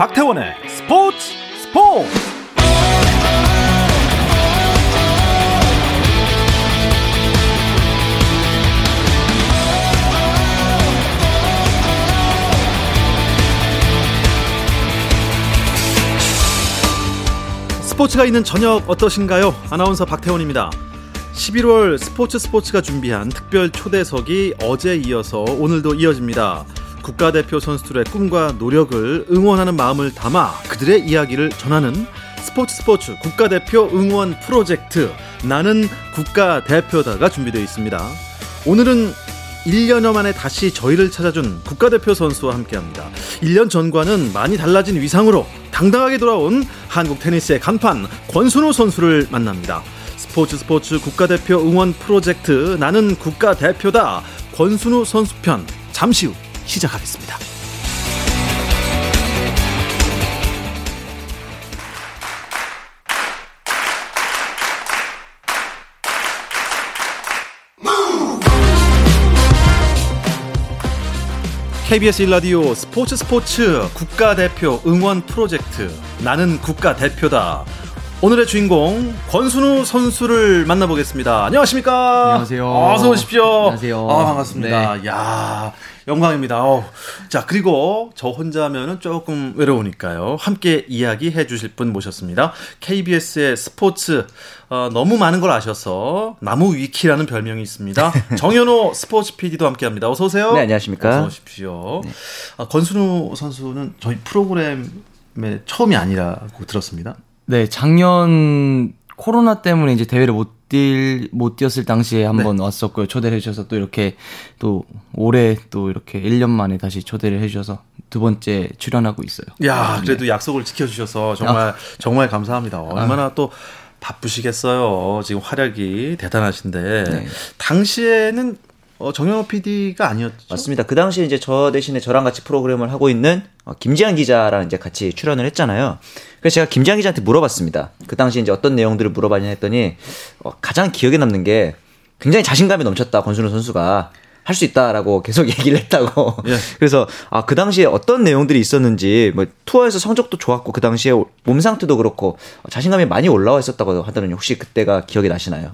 박태원의 스포츠 스포츠 스포츠가 있는 저녁 어떠신가요? 아나운서 박태원입니다. 11월 스포츠 스포츠가 준비한 특별 초대석이 어제 이어서 오늘도 이어집니다. 국가대표 선수들의 꿈과 노력을 응원하는 마음을 담아 그들의 이야기를 전하는 스포츠 스포츠 국가대표 응원 프로젝트 나는 국가대표다가 준비되어 있습니다. 오늘은 1년여 만에 다시 저희를 찾아준 국가대표 선수와 함께합니다. 1년 전과는 많이 달라진 위상으로 당당하게 돌아온 한국 테니스의 간판 권순우 선수를 만납니다. 스포츠 스포츠 국가대표 응원 프로젝트 나는 국가대표다 권순우 선수편 잠시 후 시작하겠습니다. KBS 일라디오 스포츠 스포츠 국가대표 응원 프로젝트 나는 국가대표다 오늘의 주인공 권순우 선수를 만나보겠습니다. 안녕하십니까? 안녕하세요. 어서 오십시오. 안녕하세요. 아, 반갑습니다. 네. 야 영광입니다. 어. 자, 그리고 저 혼자면은 조금 외로우니까요. 함께 이야기해 주실 분 모셨습니다. KBS의 스포츠 어, 너무 많은 걸 아셔서 나무 위키라는 별명이 있습니다. 정현호 스포츠 PD도 함께합니다. 어서 오세요. 네, 안녕하십니까. 어서 오십시오. 아, 권순우 선수는 저희 프로그램의 처음이 아니라고 들었습니다. 네, 작년 코로나 때문에 이제 대회를 못 뛸, 못 뛰었을 당시에 한번 네. 왔었고요. 초대를 해주셔서 또 이렇게 또 올해 또 이렇게 1년 만에 다시 초대를 해주셔서 두 번째 출연하고 있어요. 야, 그래도 약속을 지켜주셔서 정말 정말 감사합니다. 얼마나 또 바쁘시겠어요. 지금 활약이 대단하신데 네. 당시에는 어, 정영호 PD가 아니었죠. 맞습니다. 그 당시에 이제 저 대신에 저랑 같이 프로그램을 하고 있는 어, 김지한 기자랑 이제 같이 출연을 했잖아요. 그래서 제가 김지한 기자한테 물어봤습니다. 그 당시 이제 어떤 내용들을 물어봤냐 했더니 어, 가장 기억에 남는 게 굉장히 자신감이 넘쳤다 권순우 선수가 할 수 있다라고 계속 얘기를 했다고. 예. 그래서 아 그 당시에 어떤 내용들이 있었는지 뭐 투어에서 성적도 좋았고 그 당시에 몸 상태도 그렇고 자신감이 많이 올라와 있었다고 하더니 혹시 그때가 기억이 나시나요?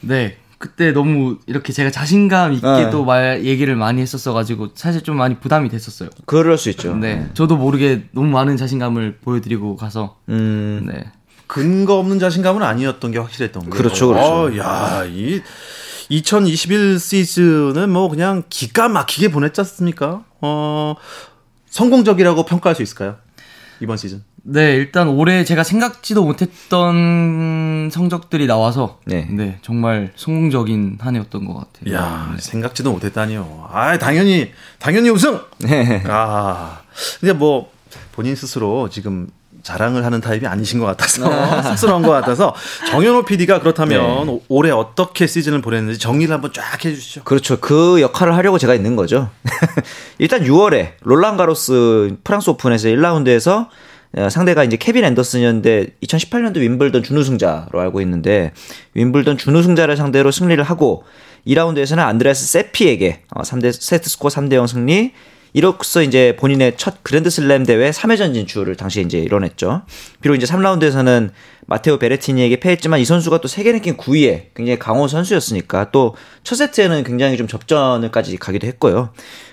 네. 그때 너무 이렇게 제가 자신감 있게 네. 또 말, 얘기를 많이 했었어가지고 사실 좀 많이 부담이 됐었어요. 그럴 수 있죠. 네. 저도 모르게 너무 많은 자신감을 보여드리고 가서, 음. 네. 근거 없는 자신감은 아니었던 게 확실했던 거예요. 그렇죠, 그렇죠. 어, 야, 이 2021 시즌은 뭐 그냥 기가 막히게 보냈지 않습니까? 어, 성공적이라고 평가할 수 있을까요? 이번 시즌. 네, 일단 올해 제가 생각지도 못했던 성적들이 나와서, 네. 네. 정말 성공적인 한 해였던 것 같아요. 야, 생각지도 못했다니요. 아, 당연히 당연히 우승. 네. 아, 근데 뭐 본인 스스로 지금 자랑을 하는 타입이 아니신 것 같아서 쑥스러운 것 같아서 정현호 PD가 그렇다면 네. 올해 어떻게 시즌을 보냈는지 정리를 한번 쫙 해주시죠. 그렇죠. 그 역할을 하려고 제가 있는 거죠. 일단 6월에 롤랑 가로스 프랑스 오픈에서 1라운드에서 어, 상대가 이제 케빈 앤더슨이었는데 2018년도 윈블던 준우승자로 알고 있는데 윈블던 준우승자를 상대로 승리를 하고 2라운드에서는 안드레아스 세피에게 어, 3대 세트 스코어 3대 0 승리 이로써 이제 본인의 첫 그랜드슬램 대회 3회전 진출을 당시에 이제 이뤄냈죠. 비록 이제 3라운드에서는 마테오 베레티니에게 패했지만 이 선수가 또 세계 랭킹 9위에 굉장히 강호 선수였으니까 또 첫 세트에는 굉장히 좀 접전을까지 가기도 했고요.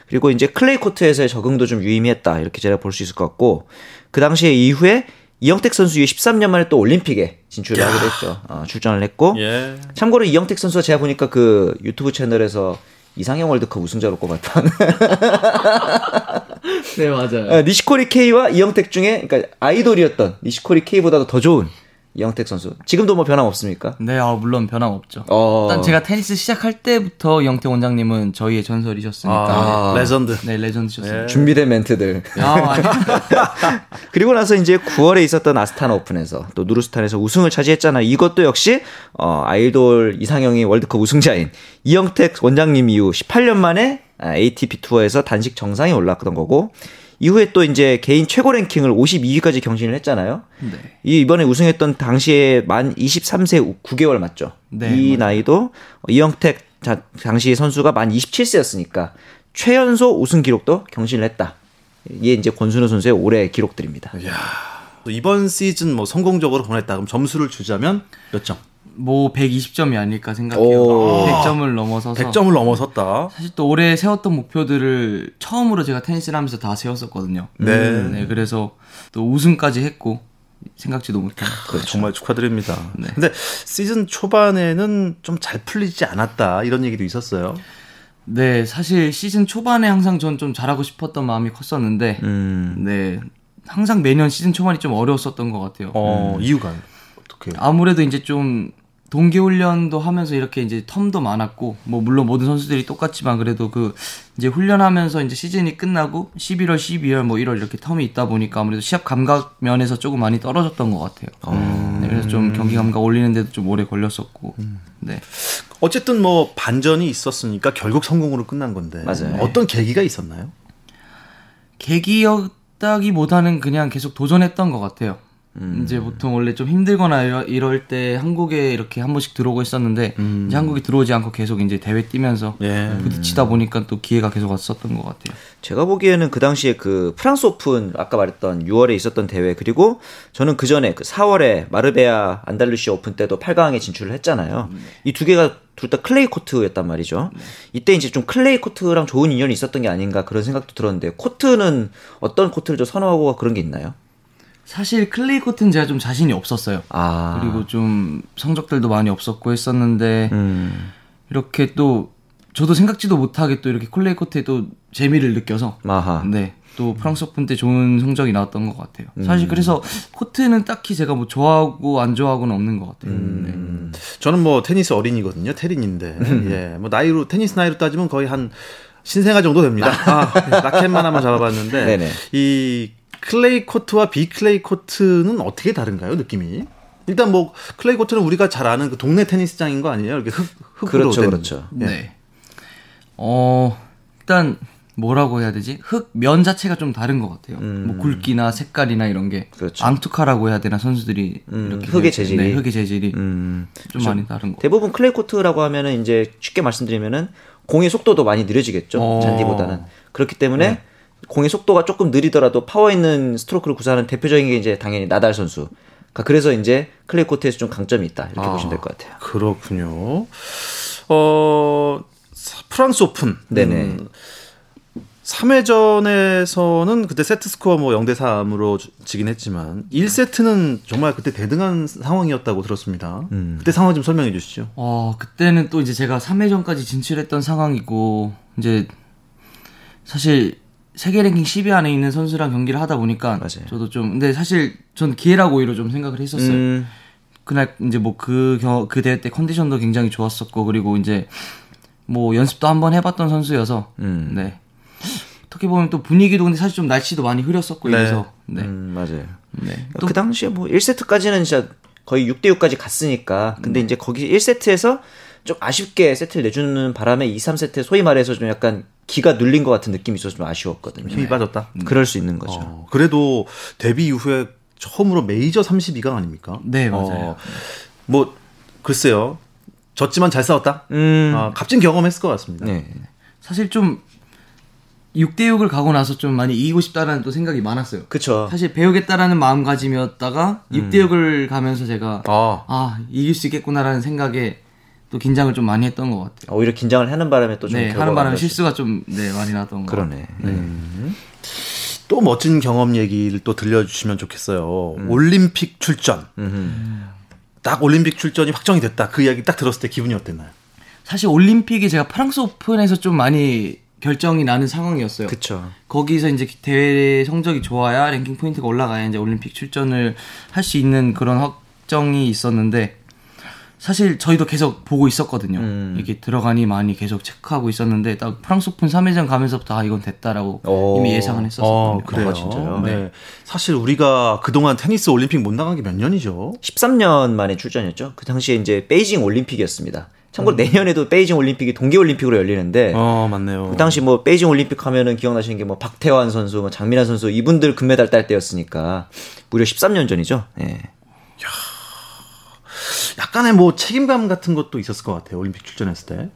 그리고 이제 클레이 코트에서의 적응도 좀 유의미했다 이렇게 제가 볼 수 있을 것 같고 그 당시에 이후에 이형택 선수 이후 13년 만에 또 올림픽에 진출을 하기도 했죠. 어, 출전을 했고 예. 참고로 이형택 선수가 제가 보니까 그 유튜브 채널에서 이상형 월드컵 우승자로 꼽았던 네, 맞아요. 어, 니시코리 케이와 이형택 중에 그러니까 아이돌이었던 니시코리 케이보다도 더 좋은 이형택 선수. 지금도 뭐 변함 없습니까? 네, 아, 물론 변함 없죠. 어. 일단 제가 테니스 시작할 때부터 형택 원장님은 저희의 전설이셨으니까. 아, 레전드. 네, 레전드셨습니다. 예. 준비된 멘트들. 아, 아니. 그리고 나서 이제 9월에 있었던 아스타나 오픈에서 또 누르술탄에서 우승을 차지했잖아. 이것도 역시 어, 아이돌 이상형이 월드컵 우승자인 이영택 원장님 이후 18년 만에 아, ATP 투어에서 단식 정상에 올랐던 거고 이후에 또 이제 개인 최고 랭킹을 52위까지 경신을 했잖아요. 네. 이 이번에 우승했던 당시에 만 23세 9개월 맞죠? 네, 이 맞아요. 나이도 이영택 자- 당시 선수가 만 27세였으니까 최연소 우승 기록도 경신을 했다. 이게 이제 권순우 선수의 올해 기록들입니다. 이야. 이번 시즌 뭐 성공적으로 보냈다. 그럼 점수를 주자면 몇 점? 뭐 120점이 아닐까 생각해요. 오. 100점을 넘어서서 100점을 넘어섰다. 사실 또 올해 세웠던 목표들을 처음으로 제가 테니스를 하면서 다 세웠었거든요. 네. 네, 그래서 또 우승까지 했고 생각지도 못한. 그렇죠. 정말 축하드립니다. 근데 시즌 초반에는 좀 잘 풀리지 않았다 이런 얘기도 있었어요. 네, 사실 시즌 초반에 항상 전 좀 잘하고 싶었던 마음이 컸었는데, 음. 네, 항상 매년 시즌 초반이 좀 어려웠었던 것 같아요. 어, 이유가 어떻게? 아무래도 이제 좀 동계훈련도 하면서 이렇게 이제 텀도 많았고, 뭐 물론 모든 선수들이 똑같지만 그래도 그 이제 훈련하면서 이제 시즌이 끝나고 11월, 12월, 뭐 1월 이렇게 텀이 있다 보니까 아무래도 시합 감각 면에서 조금 많이 떨어졌던 것 같아요. 네, 그래서 좀 경기 감각 올리는데도 좀 오래 걸렸었고, 네. 어쨌든 뭐 반전이 있었으니까 결국 성공으로 끝난 건데 맞아요. 어떤 계기가 있었나요? 계기였다기보다는 그냥 계속 도전했던 것 같아요. 이제 보통 원래 좀 힘들거나 이럴, 이럴 때 한국에 이렇게 한 번씩 들어오고 있었는데 이제 한국에 들어오지 않고 계속 이제 대회 뛰면서 예. 부딪히다 보니까 또 기회가 계속 왔었던 것 같아요. 제가 보기에는 그 당시에 그 프랑스 오픈 아까 말했던 6월에 있었던 대회 그리고 저는 그 전에 그 4월에 마르베아 안달루시아 오픈 때도 8강에 진출을 했잖아요. 이 두 개가 둘 다 클레이 코트였단 말이죠. 이때 이제 좀 클레이 코트랑 좋은 인연이 있었던 게 아닌가 그런 생각도 들었는데 코트는 어떤 코트를 좀 선호하고 그런 게 있나요? 사실 클레이 코트는 제가 좀 자신이 없었어요. 아. 그리고 좀 성적들도 많이 없었고 했었는데 음. 이렇게 또 저도 생각지도 못하게 또 이렇게 클레이 코트에 또 재미를 느껴서 아하. 네. 또 프랑스 오픈 때 좋은 성적이 나왔던 것 같아요. 음. 사실 그래서 코트는 딱히 제가 뭐 좋아하고 안 좋아하고는 없는 것 같아요. 음. 네. 저는 뭐 테니스 어린이거든요. 테린인데 예, 뭐 나이로 테니스 나이로 따지면 거의 한 신생아 정도 됩니다. 아, 라켓만 한번 잡아봤는데. 이 클레이 코트와 비클레이 코트는 어떻게 다른가요? 느낌이? 일단 뭐 클레이 코트는 우리가 잘 아는 그 동네 테니스장인 거 아니에요? 이렇게 흙 흙으로 그렇죠, 된. 그렇죠. 예. 네. 어, 일단 뭐라고 해야 되지? 흙 면 자체가 좀 다른 것 같아요. 뭐 굵기나 색깔이나 이런 게 음. 그렇죠. 앙투카라고 해야 되나 선수들이 음, 이렇게 흙의 돼- 재질이. 네, 흙의 재질이 음. 좀 많이 다른 거. 대부분 클레이 코트라고 하면은 이제 쉽게 말씀드리면은 공의 속도도 많이 느려지겠죠. 어. 잔디보다는. 그렇기 때문에 공의 속도가 조금 느리더라도 파워 있는 스트로크를 구사하는 대표적인 게 이제 당연히 나달 선수. 그러니까 그래서 이제 클레이 코트에서 좀 강점이 있다. 이렇게 아. 보시면 될 것 같아요. 그렇군요. 어 프랑스 오픈. 네네. 음, 3회전에서는 그때 세트 스코어 뭐 0대 3으로 지긴 했지만 1세트는 정말 그때 대등한 상황이었다고 들었습니다. 음. 그때 상황 좀 설명해 주시죠. 어, 그때는 또 이제 제가 3회전까지 진출했던 상황이고, 이제, 사실, 세계 랭킹 10위 안에 있는 선수랑 경기를 하다 보니까, 맞아요. 저도 좀, 근데 사실, 전 기회라고 오히려 좀 생각을 했었어요. 음, 그날 이제 뭐그그 대회 때 컨디션도 굉장히 좋았었고, 그리고 이제, 뭐 연습도 한번 해봤던 선수여서, 음. 네. 어떻게 보면 또 분위기도 근데 사실 좀 날씨도 많이 흐렸었고, 네. 이래서, 네. 음, 맞아요. 네. 그 당시에 뭐 1세트까지는 진짜 거의 6대 6까지 갔으니까. 네. 근데 이제 거기 1세트에서 좀 아쉽게 세트를 내주는 바람에 2, 3세트 소위 말해서 좀 약간 기가 눌린 것 같은 느낌이 있어서 좀 아쉬웠거든요. 힘이 빠졌다. 그럴 수 있는 거죠. 어, 그래도 데뷔 이후에 처음으로 메이저 32강 아닙니까? 네, 맞아요. 어, 뭐 글쎄요. 졌지만 잘 싸웠다. 음, 아, 값진 경험했을 것 같습니다. 네. 사실 좀 6대 6을 가고 나서 좀 많이 이기고 싶다라는 또 생각이 많았어요. 그쵸. 사실 배우겠다라는 마음가짐이었다가 6대 6을 가면서 제가 아, 아 이길 수 있겠구나라는 생각에 또 긴장을 좀 많이 했던 것 같아요. 오히려 긴장을 하는 바람에 또좀 네, 하는 바람에. 실수가 좀 네, 많이 났던 것 같아요. 그러네. 음. 또 멋진 경험 얘기를 또 들려주시면 좋겠어요. 음. 올림픽 출전. 딱 올림픽 출전이 확정이 됐다. 그 이야기 딱 들었을 때 기분이 어땠나요? 사실 올림픽이 제가 프랑스 오픈에서 좀 많이 결정이 나는 상황이었어요. 그쵸. 거기서 이제 대회 성적이 좋아야 랭킹 포인트가 올라가야 이제 올림픽 출전을 할 수 있는 그런 확정이 있었는데 사실 저희도 계속 보고 있었거든요. 음. 이게 들어가니 마니 계속 체크하고 있었는데 딱 프랑스 오픈 3회전 가면서부터 아 이건 됐다라고 오. 이미 예상은 했었거든요. 어, 그래요. 아, 진짜요? 네. 사실 우리가 그동안 테니스 올림픽 못 나간 게 몇 년이죠? 13년 만에 출전이었죠. 그 당시에 이제 베이징 올림픽이었습니다. 참고로 내년에도 베이징 올림픽이 동계 올림픽으로 열리는데 어, 맞네요. 그 당시 뭐 베이징 올림픽 하면은 기억나시는 게 뭐 박태환 선수, 뭐 장미란 선수 이분들 금메달 딸 때였으니까 무려 13년 전이죠. 예. 약간의 뭐 책임감 같은 것도 있었을 것 같아요. 올림픽 출전했을 때.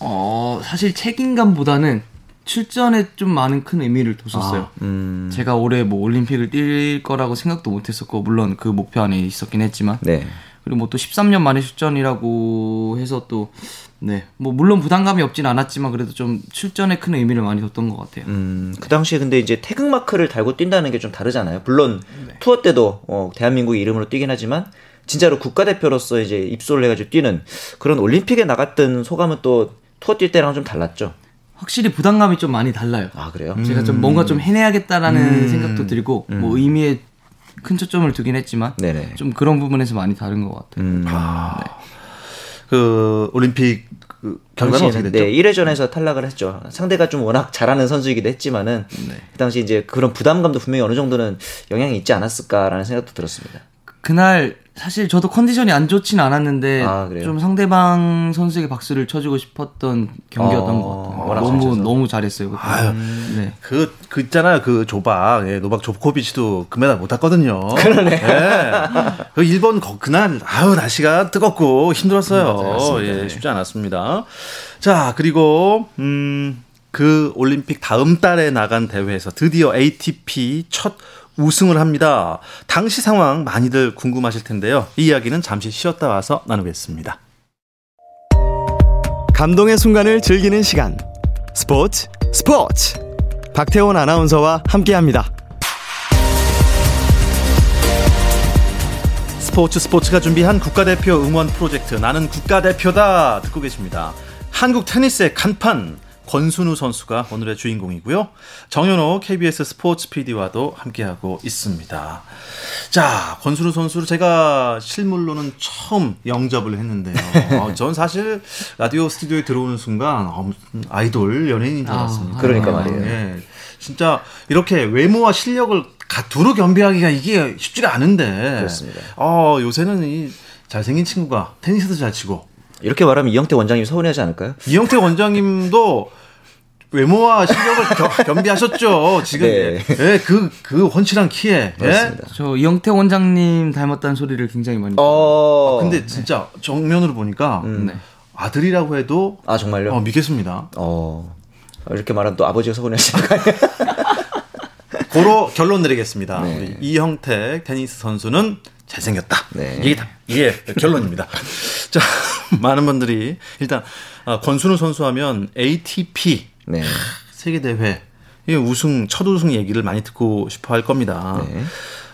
어, 사실 책임감보다는 출전에 좀 많은 큰 의미를 뒀었어요. 음. 제가 올해 뭐 올림픽을 뛸 거라고 생각도 못 했었고 물론 그 목표 안에 있었긴 했지만 네. 그리고 뭐 또 13년 만에 출전이라고 해서 또 네, 뭐 물론 부담감이 없진 않았지만 그래도 좀 출전에 큰 의미를 많이 뒀던 것 같아요. 음, 그 당시에 근데 이제 태극 마크를 달고 뛴다는 게 좀 다르잖아요. 물론 네. 투어 때도 어, 대한민국 이름으로 뛰긴 하지만 진짜로 국가대표로서 이제 입소를 해가지고 뛰는 그런 올림픽에 나갔던 소감은 또 투어 뛸 때랑 좀 달랐죠. 확실히 부담감이 좀 많이 달라요. 아 그래요? 제가 좀 뭔가 좀 해내야겠다라는 생각도 들고 뭐 의미에 큰 초점을 두긴 했지만 네네. 좀 그런 부분에서 많이 다른 것 같아요. 음, 그 올림픽 그 결과는 어떻게 됐죠? 네, 1회전에서 탈락을 했죠. 상대가 좀 워낙 잘하는 선수이기도 했지만은 네. 그 당시 이제 그런 부담감도 분명히 어느 정도는 영향이 있지 않았을까라는 생각도 들었습니다. 그날 사실 저도 컨디션이 안 좋진 않았는데 아? 좀 상대방 선수에게 박수를 쳐주고 싶었던 경기였던 어, 것 같아요. 너무. 너무 잘했어요. 아유. 네. 그, 그 있잖아요. 그 조박. 예, 노박 조코비치도 금메달 못 땄거든요. 그러네. 예. 그 일본 거, 그날, 아유, 날씨가 뜨겁고 힘들었어요. 예, 쉽지 않았습니다. 자, 그리고, 음, 그 올림픽 다음 달에 나간 대회에서 드디어 ATP 첫 우승을 합니다. 당시 상황 많이들 궁금하실 텐데요. 이 이야기는 잠시 쉬었다 와서 나누겠습니다. 감동의 순간을 즐기는 시간 스포츠 스포츠 박태원 아나운서와 함께 합니다. 스포츠 스포츠가 준비한 국가대표 응원 프로젝트 나는 국가대표다 듣고 계십니다. 한국 테니스의 간판 권순우 선수가 오늘의 주인공이고요. 정현호 KBS 스포츠 PD와도 함께하고 있습니다. 자, 권순우 선수를 제가 실물로는 처음 영접을 했는데요. 어, 전 사실 라디오 스튜디오에 들어오는 순간 어, 아이돌 연예인인 줄 아, 알았습니다. 그러니까 말이에요. 예. 진짜 이렇게 외모와 실력을 가- 두루 겸비하기가 이게 쉽지가 않은데. 그렇습니다. 어, 요새는 이 잘생긴 친구가 테니스도 잘 치고 이렇게 말하면 이영태 원장님 서운해하지 않을까요? 이영태 원장님도 외모와 실력을 겸- 겸비하셨죠. 지금 네. 예, 그, 그 훤칠한 키에. 예? 그렇습니다. 저 이영태 원장님 닮았다는 소리를 굉장히 많이 어. 근데 진짜 정면으로 보니까 네. 아들이라고 해도 아 정말요? 어, 믿겠습니다. 어. 이렇게 말하면 또 아버지가 서운해하시는 거 아니에요? 고로 결론 내리겠습니다. 네. 우리 이형택 테니스 선수는 잘생겼다. 네. 이게 다, 이게 결론입니다. 자, 많은 분들이 일단 아, 권순우 선수 하면 ATP 네. 세계 대회 이 우승 첫 우승 얘기를 많이 듣고 싶어 할 겁니다. 네.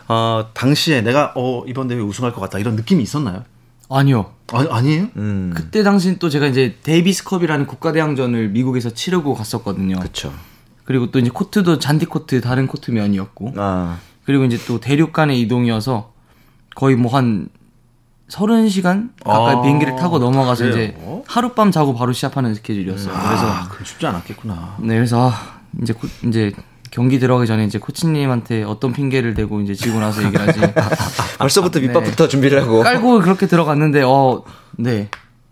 어, 당시에 내가 어, 이번 대회 우승할 것 같다 이런 느낌이 있었나요? 아니요. 아, 아니에요? 음. 그때 당시는 또 제가 이제 데이비스컵이라는 국가대항전을 미국에서 치르고 갔었거든요. 그쵸. 그리고 또 이제 코트도 잔디 코트 다른 코트 면이었고 아. 그리고 이제 또 대륙 간의 이동이어서 거의 뭐 한 30시간 가까이 아, 비행기를 타고 넘어가서 그래요? 이제 하룻밤 자고 바로 시합하는 스케줄이었어요. 그래서 아, 그럼 쉽지 않았겠구나. 네, 그래서 아, 이제 코- 이제 경기 들어가기 전에 이제 코치님한테 어떤 핑계를 대고 이제 지고 나서 얘기를 하지. 벌써부터 밑밥부터 준비를 하고. 깔고 그렇게 들어갔는데 어, 네.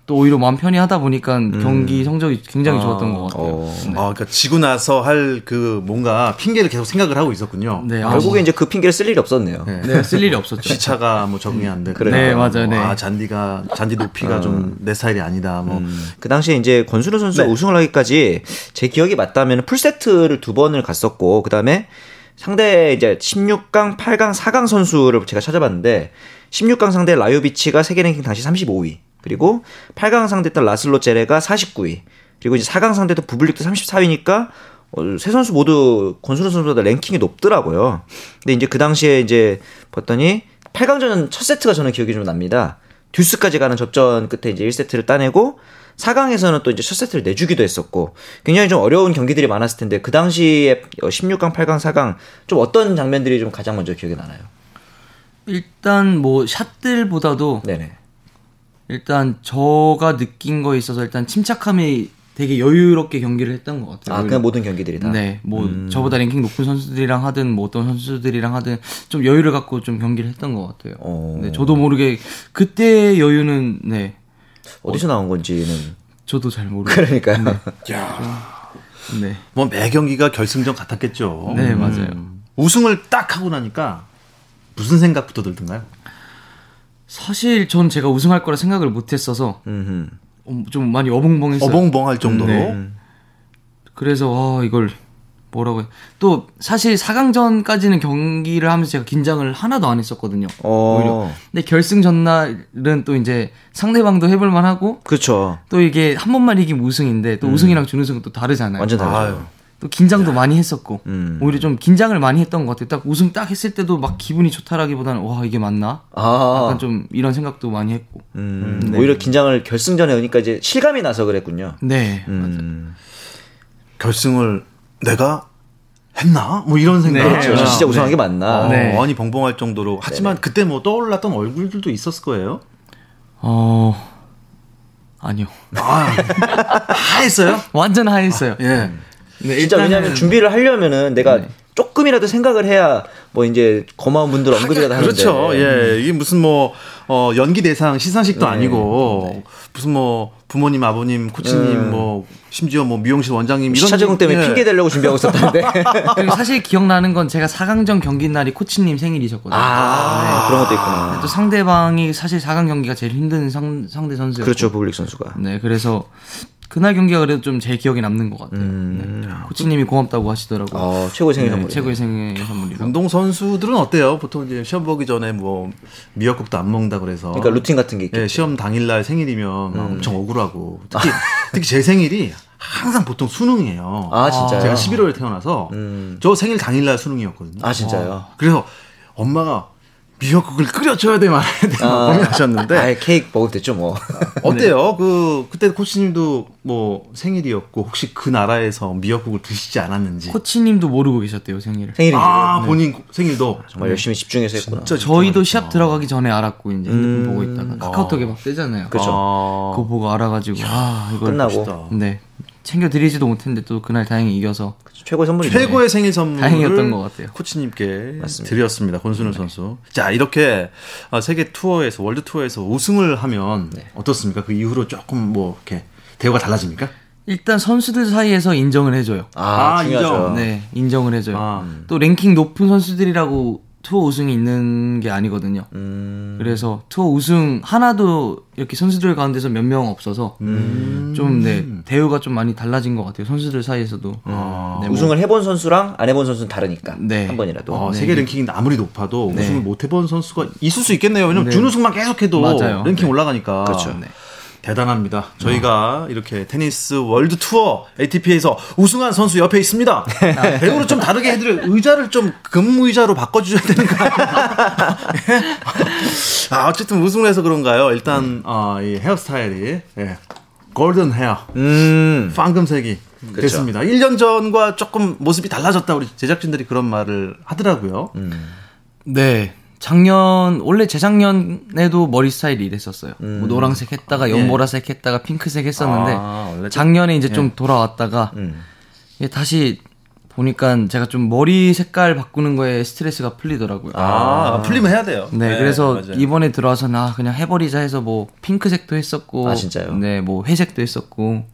또 오히려 마음 편히 하다 보니까 경기 성적이 굉장히 좋았던 것 같아요. 어. 네. 아, 그러니까 지고 나서 할 그 뭔가 핑계를 계속 생각을 하고 있었군요. 네, 아, 결국에 이제 그 핑계를 쓸 일이 없었네요. 네. 네, 쓸 일이 없었죠. 시차가 뭐 적응이 안 되고. 그러니까요. 네, 맞아요, 네. 아, 잔디가 잔디 높이가 좀 내 스타일이 아니다. 뭐그 당시에 이제 권순우 선수가 네. 우승을 하기까지 제 기억이 맞다면 풀 세트를 두 번을 갔었고 그다음에 상대 이제 16강, 8강, 4강 선수를 제가 찾아봤는데 16강 상대 라요비치가 세계 랭킹 당시 35위. 그리고 8강 상대했던 라슬로 제레가 49위. 그리고 이제 4강 상대도 부블릭도 34위니까 어, 세 선수 모두 권순우 선수보다 랭킹이 높더라고요. 근데 이제 그 당시에 이제 봤더니 8강전 첫 세트가 저는 기억이 좀 납니다. 듀스까지 가는 접전 끝에 이제 1세트를 따내고 4강에서는 또 이제 첫 세트를 내주기도 했었고 굉장히 좀 어려운 경기들이 많았을 텐데 그 당시에 16강, 8강, 4강 좀 어떤 장면들이 좀 가장 먼저 기억에 나나요? 일단 뭐 샷들보다도 네네. 일단 저가 느낀 거에 있어서 일단 침착함이 되게 여유롭게 경기를 했던 것 같아요. 아, 그냥 모든 경기들이 다. 네, 뭐 음. 저보다 랭킹 높은 선수들이랑 하든 뭐 어떤 선수들이랑 하든 좀 여유를 갖고 좀 경기를 했던 것 같아요. 어. 네, 저도 모르게 그때 여유는 네, 어디서 나온 건지는 저도 잘 모르고. 그러니까요. 네, 뭐 매 경기가 결승전 같았겠죠. 네 맞아요. 우승을 딱 하고 나니까 무슨 생각부터 들던가요? 사실 전 제가 우승할 거라 생각을 못했어서 음흠. 어, 좀 많이 어벙벙했어요. 어벙벙할 정도로. 네. 그래서 와 이걸 뭐라고 해. 또 사실 4강전까지는 경기를 하면서 제가 긴장을 하나도 안 했었거든요. 어. 오히려. 근데 결승 전날은 또 이제 상대방도 해볼 만하고 그렇죠. 또 이게 한 번만 이기면 우승인데 또 우승이랑 준우승은 또 다르잖아요. 완전 다르죠. 또 긴장도 많이 했었고 음. 오히려 좀 긴장을 많이 했던 것 같아요. 딱 우승 딱 했을 때도 막 기분이 좋다라기보다는 와 이게 맞나? 아. 약간 좀 이런 생각도 많이 했고. 음, 네. 오히려 긴장을 결승전에 오니까 이제 실감이 나서 그랬군요. 네. 음. 결승을 내가 했나? 뭐 이런 생각. 네, 그렇죠. 네. 진짜 우승한 게 맞나. 어, 네. 아니 벙벙할 정도로. 하지만 그때 뭐 떠올랐던 얼굴들도 있었을 거예요. 어 아니요. 아, 하했어요? 완전 하했어요. 예. 네, 진짜 일단은- 왜냐하면 준비를 하려면은 내가 조금이라도 생각을 해야 뭐 이제 고마운 분들 언급이라도 하는데. 그렇죠. 예. 이게 무슨 뭐, 어, 연기 대상 시상식도 네. 아니고, 무슨 뭐, 부모님, 아버님, 코치님, 네. 뭐, 심지어 뭐, 미용실 원장님, 이런. 시차 적응 때문에 예. 핑계 대려고 준비하고 있었다는데. 사실 기억나는 건 제가 4강전 경기 날이 코치님 생일이셨거든요. 아, 그런 것도 있구나. 또 상대방이 사실 4강 경기가 제일 힘든 상, 상대 선수였고. 그렇죠, 부블릭 선수가. 네, 그래서 그날 경기가 그래도 좀 제일 기억에 남는 것 같아요. 네. 코치님이 고맙다고 하시더라고요. 음. 어, 최고의 생일 네, 선물. 최고의 생일 선물이라고. 운동 선수들은 어때요? 보통 이제 시험 보기 전에 뭐, 미역국도 안 먹는다 그래서. 그러니까 루틴 같은 게 있겠죠. 예, 시험 당일날 생일이면 음. 막 엄청 억울하고. 특히, 특히 제 생일이 항상 보통 수능이에요. 아, 진짜요? 제가 11월에 태어나서 음. 저 생일 당일날 수능이었거든요. 아, 진짜요? 그래서 엄마가 미역국을 끓여줘야 돼 말아야 돼 아. 고민하셨는데 아예 케이크 먹을 때죠, 뭐. 어때요? 그 그때 코치님도 뭐 생일이었고 혹시 그 나라에서 미역국을 드시지 않았는지 코치님도 모르고 계셨대요, 생일을. 생일인지. 아 본인 생일도 정말 열심히 집중해서 했구나. 진짜 저희도 집중하셨구나. 시합 들어가기 전에 알았고 이제 핸드폰 음. 보고 있다가 카카오톡에 막 뜨잖아요. 그쵸. 아, 그거 보고 알아가지고 아 이걸 끝나고. 멋있다. 네 챙겨 드리지도 못했는데 또 그날 다행히 이겨서 최고의 선물이죠. 최고의 생일 선물을 다행이었던 것 같아요. 코치님께 맞습니다. 드렸습니다. 권순우 선수. 자 이렇게 어, 세계 투어에서 월드 투어에서 우승을 하면 어떻습니까? 그 이후로 조금 뭐 이렇게 대우가 달라집니까? 일단 선수들 사이에서 인정을 해줘요. 아, 아. 인정. 네 인정을 해줘요. 아. 또 랭킹 높은 선수들이라고 투어 우승이 있는 게 아니거든요. 음. 그래서 투어 우승 하나도 이렇게 선수들 가운데서 몇 명 없어서 음. 좀 네, 대우가 좀 많이 달라진 것 같아요. 선수들 사이에서도. 아. 네, 뭐- 우승을 해본 선수랑 안 해본 선수는 다르니까. 네. 한 번이라도. 어, 네. 세계 랭킹이 아무리 높아도 네. 우승을 못 해본 선수가 있을 수 있겠네요. 왜냐면 준우승만 계속해도 맞아요. 랭킹 올라가니까. 그렇죠. 네. 대단합니다. 저희가 이렇게 테니스 월드 투어 ATP에서 우승한 선수 옆에 있습니다. 배우를 좀 다르게 해드려 의자를 좀 금의자로 바꿔주셔야 되는 거 아니에요? 아, 어쨌든 우승을 해서 그런가요? 일단 어, 이 헤어스타일이 예, 골든 헤어, 음. 황금색이 됐습니다. 1년 전과 조금 모습이 달라졌다 우리 제작진들이 그런 말을 하더라고요. 네. 작년 원래 재작년에도 머리 스타일이 이랬었어요. 뭐 노란색 했다가 연보라색 했다가 핑크색 했었는데 아, 작년에 이제 좀 돌아왔다가 음. 이게 다시 보니까 제가 좀 머리 색깔 바꾸는 거에 스트레스가 풀리더라고요. 아, 풀리면 해야 돼요. 네, 그래서 맞아요. 이번에 들어와서 나 그냥 해버리자 해서 뭐 핑크색도 했었고, 아, 진짜요? 네, 뭐 회색도 했었고,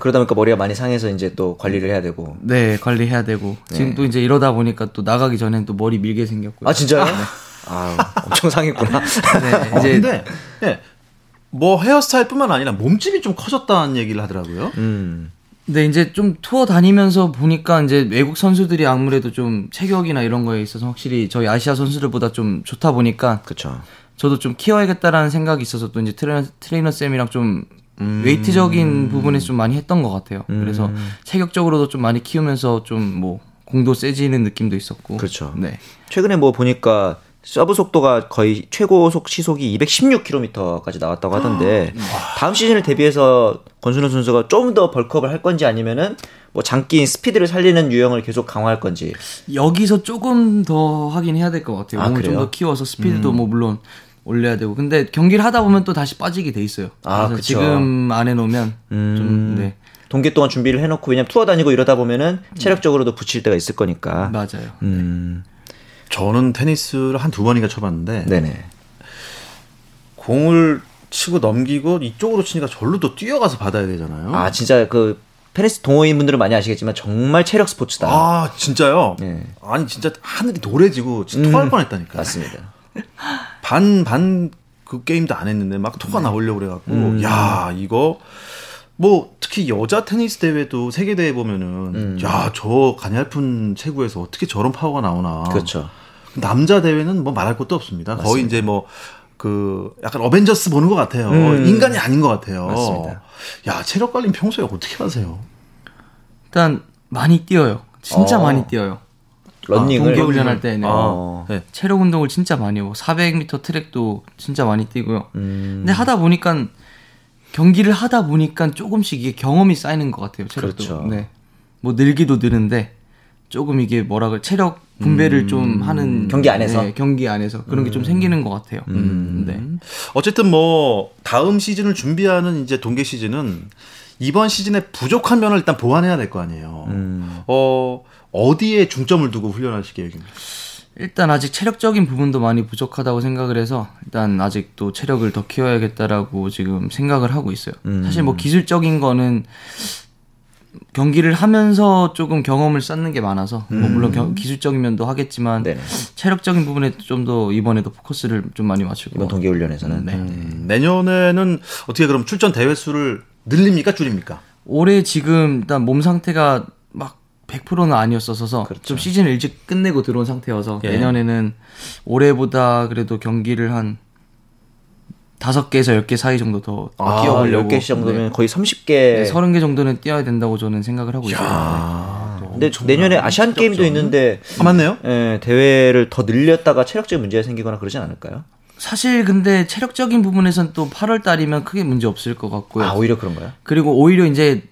그러다 보니까 머리가 많이 상해서 이제 또 관리를 해야 되고. 네 관리해야 되고 지금 또 이제 이러다 보니까 또 나가기 전엔 또 머리 밀게 생겼고요. 아, 진짜요? 아, 엄청 상했구나. 네, 어, 이제 근데 예, 뭐 헤어스타일뿐만 아니라 몸집이 좀 커졌다는 얘기를 하더라고요. 음. 네, 이제 좀 투어 다니면서 보니까 이제 외국 선수들이 아무래도 좀 체격이나 이런 거에 있어서 확실히 저희 아시아 선수들보다 좀 좋다 보니까 그쵸. 저도 좀 키워야겠다라는 생각이 있어서 또 이제 트레이너, 트레이너 쌤이랑 좀 음. 웨이트적인 부분에서 좀 많이 했던 것 같아요. 그래서 체격적으로도 좀 많이 키우면서 좀 뭐 공도 세지는 느낌도 있었고. 그렇죠. 네. 최근에 뭐 보니까 서브 속도가 거의 최고 속 시속이 216km까지 나왔다고 하던데 다음 시즌을 대비해서 권순호 선수가 좀 더 벌크업을 할 건지 아니면은 뭐 장기인 스피드를 살리는 유형을 계속 강화할 건지 여기서 조금 더 하긴 해야 될 것 같아요. 아, 몸을 좀 그래요? 더 키워서 스피드도 뭐 물론 올려야 되고. 근데 경기를 하다 보면 또 다시 빠지게 돼 있어요. 아, 그래서 그쵸. 지금 안 해놓으면 좀 네. 동계 동안 준비를 해놓고 왜냐면 투어 다니고 이러다 보면은 체력적으로도 붙일 때가 있을 거니까. 맞아요. 음, 저는 테니스를 한 두 번인가 쳐봤는데 네네. 공을 치고 넘기고 이쪽으로 치니까 절로 또 뛰어가서 받아야 되잖아요. 아 진짜 그 테니스 동호인 분들은 많이 아시겠지만 정말 체력 스포츠다. 아, 진짜요? 네. 아니 진짜 하늘이 노래지고 진짜 토할 뻔했다니까. 맞습니다. 반 반 그 게임도 안 했는데 막 토가 나오려고 그래갖고 야 이거 뭐 특히 여자 테니스 대회도 세계 대회 보면은 음. 야저 가냘픈 체구에서 어떻게 저런 파워가 나오나. 그렇죠. 남자 대회는 뭐 말할 것도 없습니다. 거의 맞습니다. 이제 뭐 그 약간 어벤져스 보는 것 같아요. 음. 인간이 아닌 것 같아요. 맞습니다. 야 체력 관리 평소에 어떻게 하세요? 일단 많이 뛰어요. 진짜 어. 많이 뛰어요. 런닝을 동계 훈련할 때는 어. 네. 체력 운동을 진짜 많이 하고 400m 트랙도 진짜 많이 뛰고요. 음. 근데 하다 보니까 경기를 하다 보니까 조금씩 이게 경험이 쌓이는 것 같아요. 체력도. 그렇죠. 네. 뭐 늘기도 느는데 조금 이게 뭐라 그래 체력 분배를 좀 하는 경기 안에서? 네, 경기 안에서 그런 게좀 생기는 것 같아요. 네. 어쨌든 뭐 다음 시즌을 준비하는 이제 동계 시즌은 이번 시즌에 부족한 면을 일단 보완해야 될 거 아니에요. 음. 어 어디에 중점을 두고 훈련하실 계획입니까? 일단 아직 체력적인 부분도 많이 부족하다고 생각을 해서 일단 아직 또 체력을 더 키워야겠다라고 지금 생각을 하고 있어요. 사실 뭐 기술적인 거는 경기를 하면서 조금 경험을 쌓는 게 많아서 뭐 물론 겨- 기술적인 면도 하겠지만 네네. 체력적인 부분에 좀 더 이번에도 포커스를 좀 많이 맞출 것 이번. 동계 훈련에서는 네. 음, 내년에는 어떻게 그럼 출전 대회 수를 늘립니까 줄입니까? 올해 지금 일단 몸 상태가 막 100%는 아니었어서 좀 시즌을 일찍 끝내고 들어온 상태여서 예. 내년에는 올해보다 그래도 경기를 한 다섯 개에서 열 개 사이 정도 더 아, 뛰어보려고 10개 정도면 거의 30개. 네, 30개 정도는 뛰어야 된다고 저는 생각을 하고 있어요. 아, 근데 내년에 아시안 게임도 있는데 아, 맞네요. 예, 대회를 더 늘렸다가 체력적인 문제가 생기거나 그러진 않을까요? 사실 근데 체력적인 부분에선 또 8월 달이면 크게 문제 없을 것 같고요. 아, 오히려 그런가요? 그리고 오히려 이제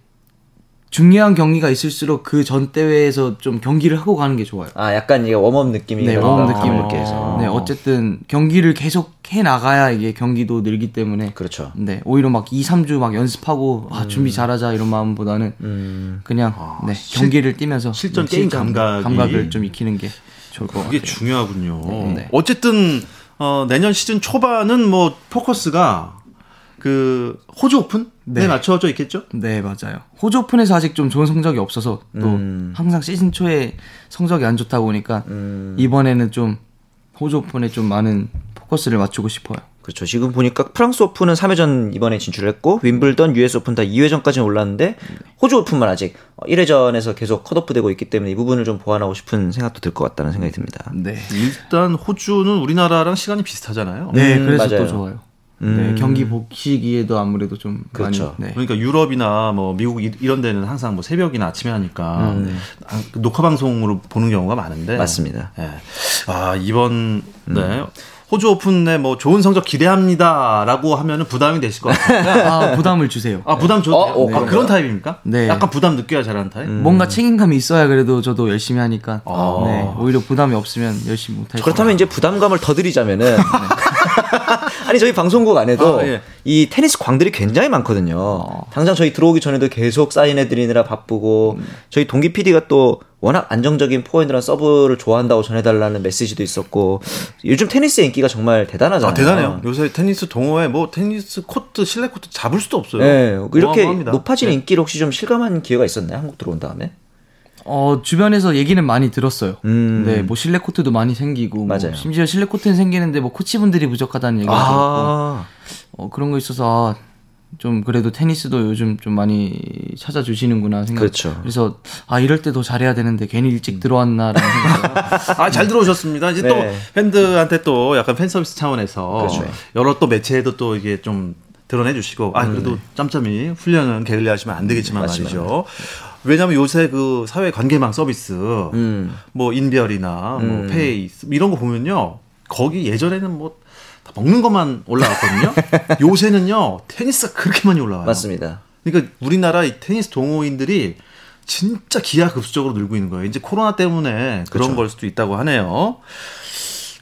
중요한 경기가 있을수록 그 전 대회에서 좀 경기를 하고 가는 게 좋아요. 아, 약간 이게 웜업 느낌이 네, 웜업 느낌으로. 이렇게 해서. 네, 어쨌든 경기를 계속 해 나가야 이게 경기도 늘기 때문에 그렇죠. 네, 오히려 막 2, 3주 막 연습하고 아, 준비 잘하자 이런 마음보다는 음. 그냥 네, 경기를 뛰면서 실전 네, 게임 감각이- 을좀 익히는 게 좋을 것 그게 같아요. 중요하군요. 네. 어쨌든 어, 내년 시즌 초반은 뭐 포커스가 그 호주 오픈에 네. 맞춰져 있겠죠? 네, 맞아요. 호주 오픈에서 아직 좀 좋은 성적이 없어서 또 음. 항상 시즌 초에 성적이 안 좋다 보니까 음. 이번에는 좀 호주 오픈에 좀 많은 포커스를 맞추고 싶어요. 그렇죠. 지금 보니까 프랑스 오픈은 3회전 이번에 진출했고 윈블던, US 오픈 다 2회전까지 올랐는데 호주 오픈만 아직 1회전에서 계속 컷오프 되고 있기 때문에 이 부분을 좀 보완하고 싶은 생각도 들 것 같다는 생각이 듭니다. 네. 일단 호주는 우리나라랑 시간이 비슷하잖아요. 네, 음, 그래서 맞아요. 또 좋아요. 음. 네, 경기 복시기에도 아무래도 좀 그렇죠. 많이 네. 그러니까 유럽이나 뭐 미국 이- 이런 데는 항상 뭐 새벽이나 아침에 하니까 아, 녹화 방송으로 보는 경우가 많은데 맞습니다. 예. 아 이번 네 호주 오픈에 뭐 좋은 성적 기대합니다라고 하면은 부담이 되실 것 같아요. 아, 부담을 주세요. 아 부담 줘도 어? 어, 아, 그런가요? 그런 타입입니까? 네. 약간 부담 느껴야 잘하는 타입. 뭔가 책임감이 있어야 그래도 저도 열심히 하니까 아. 네, 오히려 부담이 없으면 열심히 못할 것 그렇다면 이제 부담감을 더 드리자면은 아니 저희 방송국 안에도 아, 예. 이 테니스 광들이 굉장히 많거든요. 당장 저희 들어오기 전에도 계속 사인해 드리느라 바쁘고 저희 동기 PD가 또 워낙 안정적인 포핸드랑 서브를 좋아한다고 전해달라는 메시지도 있었고 요즘 테니스의 인기가 정말 대단하잖아요. 아 대단해요. 요새 테니스 동호회 뭐 테니스 코트 실내 코트 잡을 수도 없어요. 네, 이렇게. 높아진 네. 인기를 혹시 좀 실감한 기회가 있었나요? 한국 들어온 다음에? 어, 주변에서 얘기는 많이 들었어요. 음. 네, 뭐 실내 코트도 많이 생기고 뭐 맞아요. 심지어 실내 코트는 생기는데 뭐 코치분들이 부족하다는 얘기도 들었고 아, 어, 그런 거 있어서 아, 좀 그래도 테니스도 요즘 좀 많이 찾아주시는구나 생각. 그렇죠. 그래서 아 이럴 때 더 잘해야 되는데 괜히 일찍 들어왔나라는 생각. 아, 잘 들어오셨습니다. 이제 네. 또 팬들한테 또 약간 팬 서비스 차원에서 그렇죠. 여러 또 매체에도 또 이게 좀 드러내 주시고 아 그래도 짬짬이 훈련은 게을리하 하시면 안 되겠지만 맞습니다. 말이죠. 왜냐하면 요새 그 사회 관계망 서비스 음. 뭐 인별이나 뭐 페이스 이런 거 보면요 거기 예전에는 뭐 다 먹는 것만 올라왔거든요. 요새는요 테니스가 그렇게 많이 올라와요. 맞습니다. 그러니까 우리나라 이 테니스 동호인들이 진짜 기하급수적으로 늘고 있는 거예요. 이제 코로나 때문에 그런 그렇죠. 걸 수도 있다고 하네요.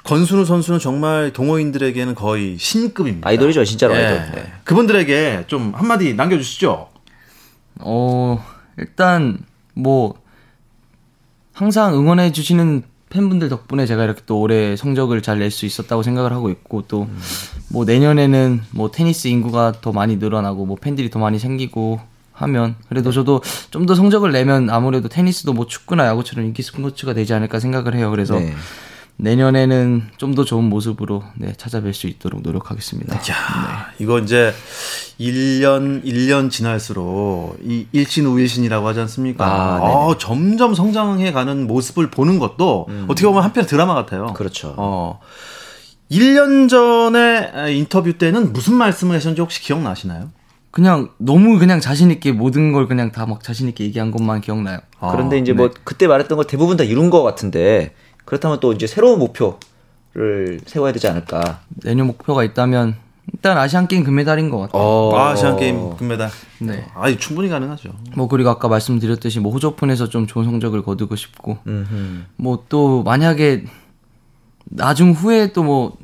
권순우 선수는 정말 동호인들에게는 거의 신급입니다. 아이돌이죠, 진짜로 예. 아이돌. 네. 그분들에게 좀 한마디 남겨주시죠. 어 일단 뭐 항상 응원해 주시는 팬분들 덕분에 제가 이렇게 또 올해 성적을 잘 낼 수 있었다고 생각을 하고 있고 또 뭐 내년에는 뭐 테니스 인구가 더 많이 늘어나고 뭐 팬들이 더 많이 생기고 하면 그래도 저도 좀 더 성적을 내면 아무래도 테니스도 뭐 축구나 야구처럼 인기 스포츠가 되지 않을까 생각을 해요. 그래서 네. 내년에는 좀 더 좋은 모습으로 네, 찾아뵐 수 있도록 노력하겠습니다. 야, 이거 이제 1년 1년 지날수록 이 일신 우일신이라고 하지 않습니까? 아. 어, 점점 성장해 가는 모습을 보는 것도 어떻게 보면 한편 드라마 같아요. 그렇죠. 어. 1년 전에 인터뷰 때는 무슨 말씀을 하셨는지 혹시 기억나시나요? 그냥 너무 그냥 자신 있게 모든 걸 그냥 다 막 자신 있게 얘기한 것만 기억나요. 그런데 아, 이제 뭐 그때 말했던 걸 대부분 다 이룬 것 같은데 그렇다면 또 이제 새로운 목표를 세워야 되지 않을까. 내년 목표가 있다면 일단 아시안 게임 금메달인 것 같아요. 어. 아 시안 게임 금메달. 네. 아, 충분히 가능하죠. 뭐 그리고 아까 말씀드렸듯이 뭐 호조폰에서 좀 좋은 성적을 거두고 싶고. 뭐 또 만약에 나중 후에 또 뭐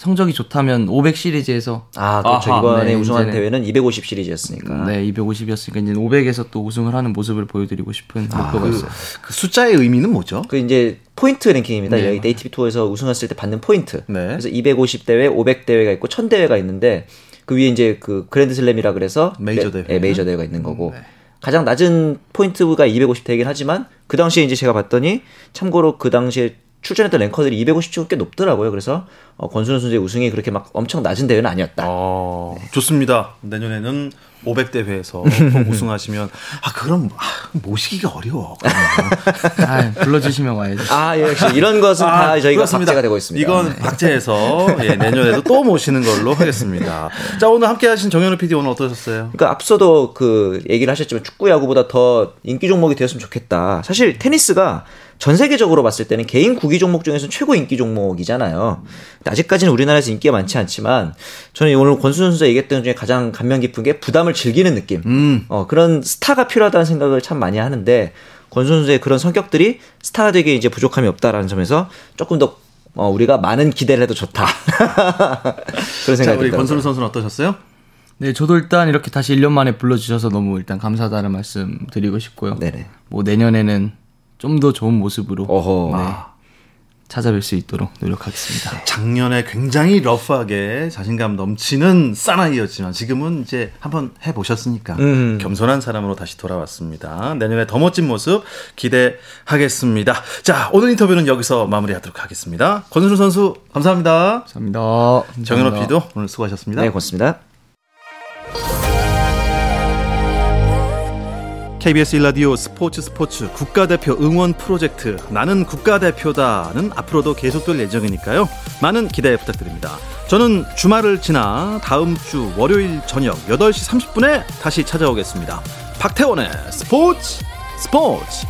성적이 좋다면 500 시리즈에서 아, 그렇죠. 아하, 이번에 네, 우승한 이제는- 대회는 250 시리즈였으니까. 네 250이었으니까 이제 500에서 또 우승을 하는 모습을 보여드리고 싶은 목표가 있어요. 그 숫자의 의미는 뭐죠? 그 이제 포인트 랭킹입니다. 여기 ATP 투어에서 우승했을 때 받는 포인트. 네. 그래서 250 대회, 500 대회가 있고 1000 대회가 있는데 그 위에 이제 그 그랜드슬램이라 그래서 메이저 레- 대회. 예, 메이저 대회가 있는 거고. 가장 낮은 포인트가 250 대회긴 하지만 그 당시에 이제 제가 봤더니 참고로 그 당시에 출전했던 랭커들이 250 치고 꽤 높더라고요. 그래서 어, 권순우 선수의 우승이 그렇게 막 엄청 낮은 대회는 아니었다. 어, 좋습니다. 내년에는 500 대회에서 우승하시면 아 그럼 아, 모시기가 어려워. 아, 불러주시면 와야죠. 아, 예, 역시 이런 것은 다 저희가 아, 그렇습니다. 박제가 되고 있습니다. 이건 박제해서 예, 내년에도 또 모시는 걸로 하겠습니다. 자 오늘 함께하신 정현우 PD 오늘 어떠셨어요? 그러니까 앞서도 그 얘기를 하셨지만 축구 야구보다 더 인기 종목이 되었으면 좋겠다. 사실 테니스가 전 세계적으로 봤을 때는 개인 구기 종목 중에서는 최고 인기 종목이잖아요. 근데 아직까지는 우리나라에서 인기가 많지 않지만 저는 오늘 권순 선수가 얘기했던 것 중에 가장 감명 깊은 게 부담을 즐기는 느낌. 음. 어, 그런 스타가 필요하다는 생각을 참 많이 하는데 권순 선수의 그런 성격들이 스타가 되기에 이제 부족함이 없다라는 점에서 조금 더 어, 우리가 많은 기대를 해도 좋다. 그런 자 생각이 우리 들더라고요. 권순우 선수는 어떠셨어요? 네, 저도 일단 이렇게 다시 1년 만에 불러주셔서 너무 일단 감사하다는 말씀 드리고 싶고요. 네네. 뭐 내년에는 좀 더 좋은 모습으로 어허. 네, 찾아뵐 수 있도록 노력하겠습니다. 작년에 굉장히 러프하게 자신감 넘치는 사나이였지만 지금은 이제 한번 해보셨으니까 음. 겸손한 사람으로 다시 돌아왔습니다. 내년에 더 멋진 모습 기대하겠습니다. 자 오늘 인터뷰는 여기서 마무리하도록 하겠습니다. 권순우 선수 감사합니다. 감사합니다. 정현호 감사합니다. PD도 오늘 수고하셨습니다. 네, 고맙습니다. KBS 일라디오 스포츠 스포츠 국가대표 응원 프로젝트 나는 국가대표다는 앞으로도 계속될 예정이니까요. 많은 기대 부탁드립니다. 저는 주말을 지나 다음 주 월요일 저녁 8시 30분에 다시 찾아오겠습니다. 박태원의 스포츠 스포츠